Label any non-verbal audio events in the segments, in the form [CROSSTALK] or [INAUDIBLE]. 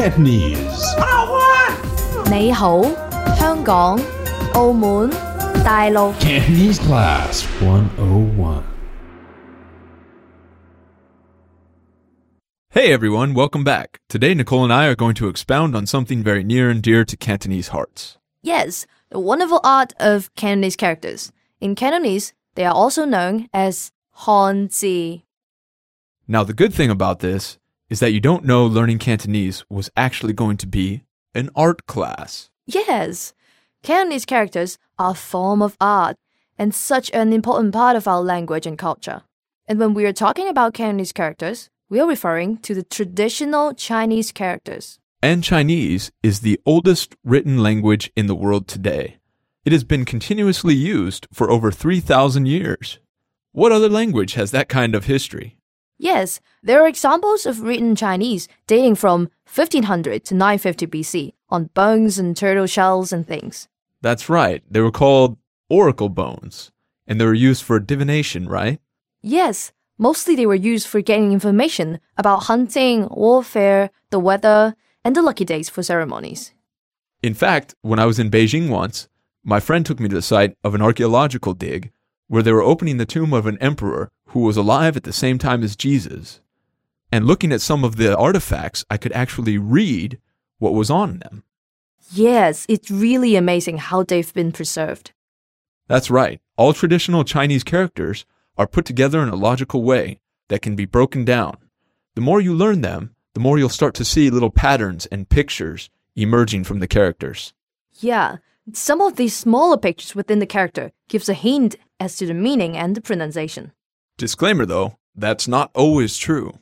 Cantonese. 你好，香港、澳门、大陆。 Cantonese Class 101. Hey everyone, welcome back. Today Nicole and I are going to expound on something very near and dear to Cantonese hearts. Yes, the wonderful art of Cantonese characters. In Cantonese, they are also known as Hanzi. Now the good thing about this is that you don't know learning Cantonese was actually going to be an art class. Yes, Cantonese characters are a form of art and such an important part of our language and culture. And when we are talking about Cantonese characters, we are referring to the traditional Chinese characters. And Chinese is the oldest written language in the world today. It has been continuously used for over 3,000 years. What other language has that kind of history? Yes, there are examples of written Chinese dating from 1500 to 950 BC on bones and turtle shells and things. That's right, they were called oracle bones, and they were used for divination, right? Yes, mostly they were used for getting information about hunting, warfare, the weather, and the lucky days for ceremonies. In fact, when I was in Beijing once, my friend took me to the site of an archaeological dig where they were opening the tomb of an emperor who was alive at the same time as Jesus. And looking at some of the artifacts, I could actually read what was on them. Yes, it's really amazing how they've been preserved. That's right, all traditional Chinese characters are put together in a logical way that can be broken down. The more you learn them, the more you'll start to see little patterns and pictures emerging from the characters. Yeah, some of these smaller pictures within the character gives a hint as to the meaning and the pronunciation. Disclaimer though, that's not always true.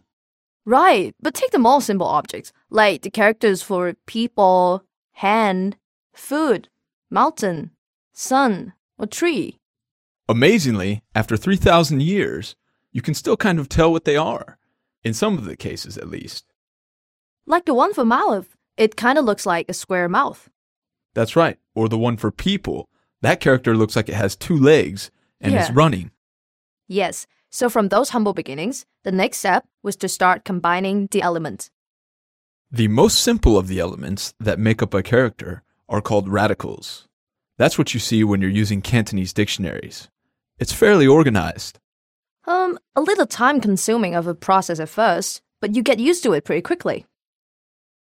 Right, but take the more simple objects, like the characters for people, hand, food, mountain, sun, or tree. Amazingly, after 3,000 years, you can still kind of tell what they are, in some of the cases at least. Like the one for mouth, it kind of looks like a square mouth. That's right, or the one for people. That character looks like it has two legs and is running. Yes, so from those humble beginnings, the next step was to start combining the elements. The most simple of the elements that make up a character are called radicals. That's what you see when you're using Cantonese dictionaries. It's fairly organized. Um, a little time consuming of a process at first, but you get used to it pretty quickly.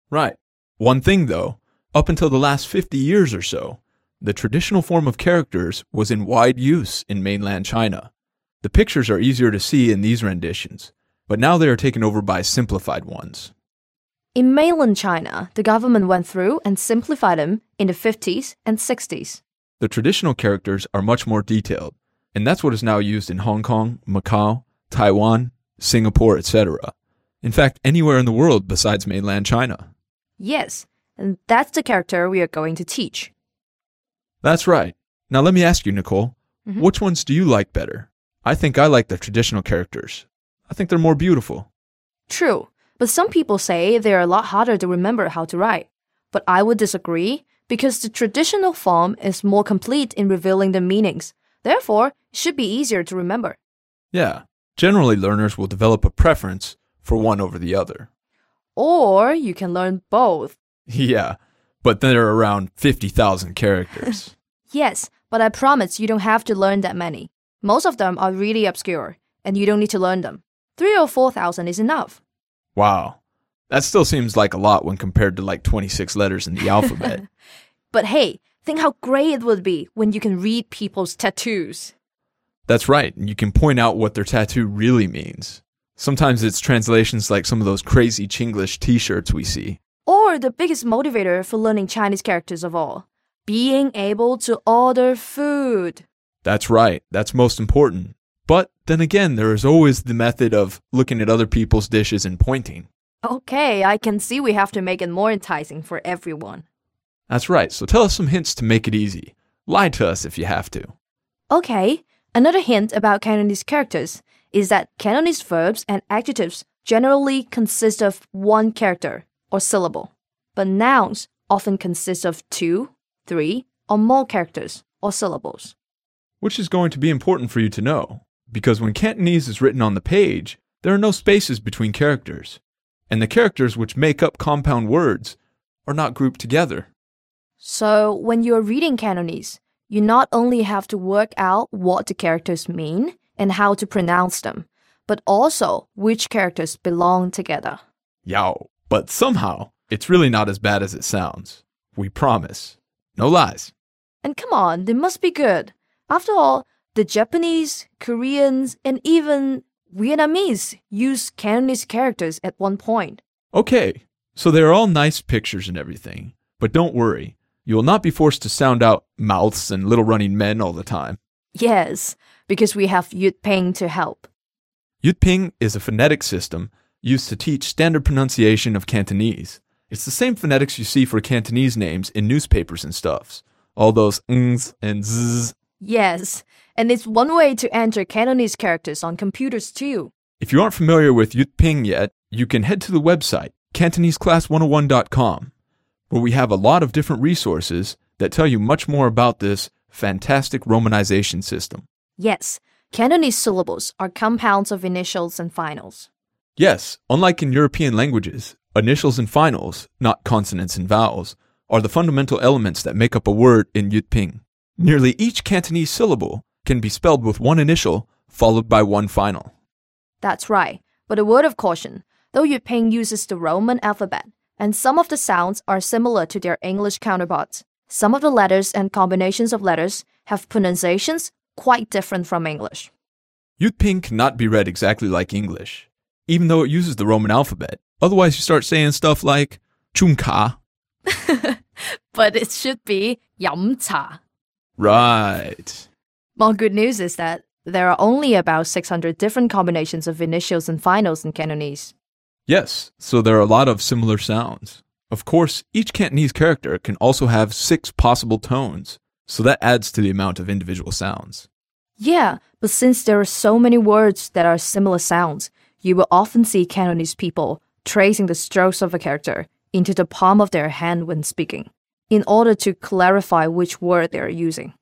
Right. One thing though, up until the last 50 years or so, the traditional form of characters was in wide use in mainland China. The pictures are easier to see in these renditions, but now they are taken over by simplified ones. In mainland China, the government went through and simplified them in the 50s and 60s. The traditional characters are much more detailed, and that's what is now used in Hong Kong, Macau, Taiwan, Singapore, etc. In fact, anywhere in the world besides mainland China. Yes, and that's the character we are going to teach. That's right. Now let me ask you, Nicole, mm-hmm. which ones do you like better? I think I like the traditional characters. I think they're more beautiful. True, but some people say they're a lot harder to remember how to write. But I would disagree because the traditional form is more complete in revealing the meanings. Therefore, it should be easier to remember. Yeah, generally learners will develop a preference for one over the other. Or you can learn both. [LAUGHS] Yeah, but there are around 50,000 characters. [LAUGHS] Yes, but I promise you don't have to learn that many. Most of them are really obscure, and you don't need to learn them. Three or four thousand is enough. wow. That still seems like a lot when compared to like 26 letters in the alphabet. [LAUGHS] But hey, think how great it would be when you can read people's tattoos. That's right, and you can point out what their tattoo really means. Sometimes it's translations like some of those crazy Chinglish t shirts we see. Or the biggest motivator for learning Chinese characters of all being able to order food. That's right, that's most important. But then again, there is always the method of looking at other people's dishes and pointing. Okay, I can see we have to make it more enticing for everyone. That's right, so tell us some hints to make it easy. Lie to us if you have to. Okay, another hint about Cantonese characters is that Cantonese verbs and adjectives generally consist of one character or syllable, but nouns often consist of two, three, or more characters or syllables. Which is going to be important for you to know, because when Cantonese is written on the page, there are no spaces between characters. and the characters which make up compound words are not grouped together. So when you're reading Cantonese, you not only have to work out what the characters mean and how to pronounce them, but also which characters belong together. Yow. But somehow, it's really not as bad as it sounds. We promise. No lies. And come on, they must be good. After all, the Japanese, Koreans, and even Vietnamese use Cantonese characters at one point. Okay, so they're all nice pictures and everything. But don't worry, you will not be forced to sound out mouths and little running men all the time. Yes, because we have Jyutping to help. Jyutping is a phonetic system used to teach standard pronunciation of Cantonese. It's the same phonetics you see for Cantonese names in newspapers and stuffs. All those ngs and zs. Yes, and it's one way to enter Cantonese characters on computers too. If you aren't familiar with Jyutping yet, you can head to the website, CantoneseClass101.com, where we have a lot of different resources that tell you much more about this fantastic romanization system. Yes, Cantonese syllables are compounds of initials and finals. Yes, unlike in European languages, initials and finals, not consonants and vowels, are the fundamental elements that make up a word in Jyutping. Nearly each Cantonese syllable can be spelled with one initial followed by one final. That's right. But a word of caution, though Jyutping uses the Roman alphabet, and some of the sounds are similar to their English counterparts, some of the letters and combinations of letters have pronunciations quite different from English. Jyutping cannot be read exactly like English, even though it uses the Roman alphabet. Otherwise, you start saying stuff like chumka. [LAUGHS] But it should be yamcha. Right. Well, good news is that there are only about 600 different combinations of initials and finals in Cantonese. Yes, so there are a lot of similar sounds. Of course, each Cantonese character can also have six possible tones, so that adds to the amount of individual sounds. Yeah, but since there are so many words that are similar sounds, you will often see Cantonese people tracing the strokes of a character into the palm of their hand when speaking, in order to clarify which word they are using.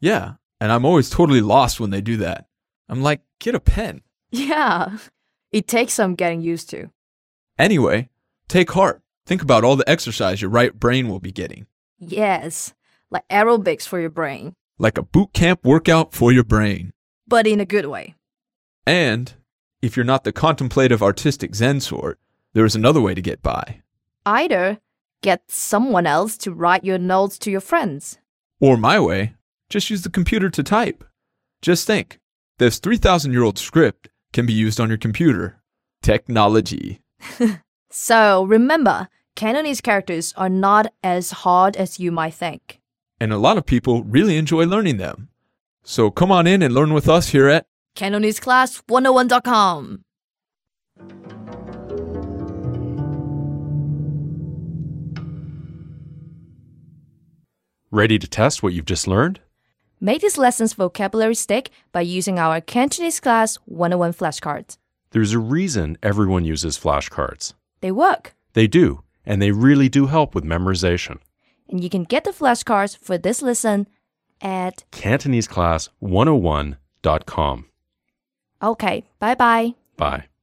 Yeah, and I'm always totally lost when they do that. I'm like, get a pen. Yeah, [LAUGHS] it takes some getting used to. Anyway, take heart. Think about all the exercise your right brain will be getting. Yes, like aerobics for your brain, Like a boot camp workout for your brain. but in a good way. And if you're not the contemplative artistic Zen sort, there is another way to get by. Either get someone else to write your notes to your friends. Or my way, just use the computer to type. Just think, this 3,000 year old script can be used on your computer. Technology. [LAUGHS] So remember, Cantonese characters are not as hard as you might think. And a lot of people really enjoy learning them. So come on in and learn with us here at CantoneseClass101.com. Ready to test what you've just learned? Make this lesson's vocabulary stick by using our Cantonese Class 101 flashcards. There's a reason everyone uses flashcards. They work, They do, and they really do help with memorization. and you can get the flashcards for this lesson at CantoneseClass101.com. okay, bye bye. Bye.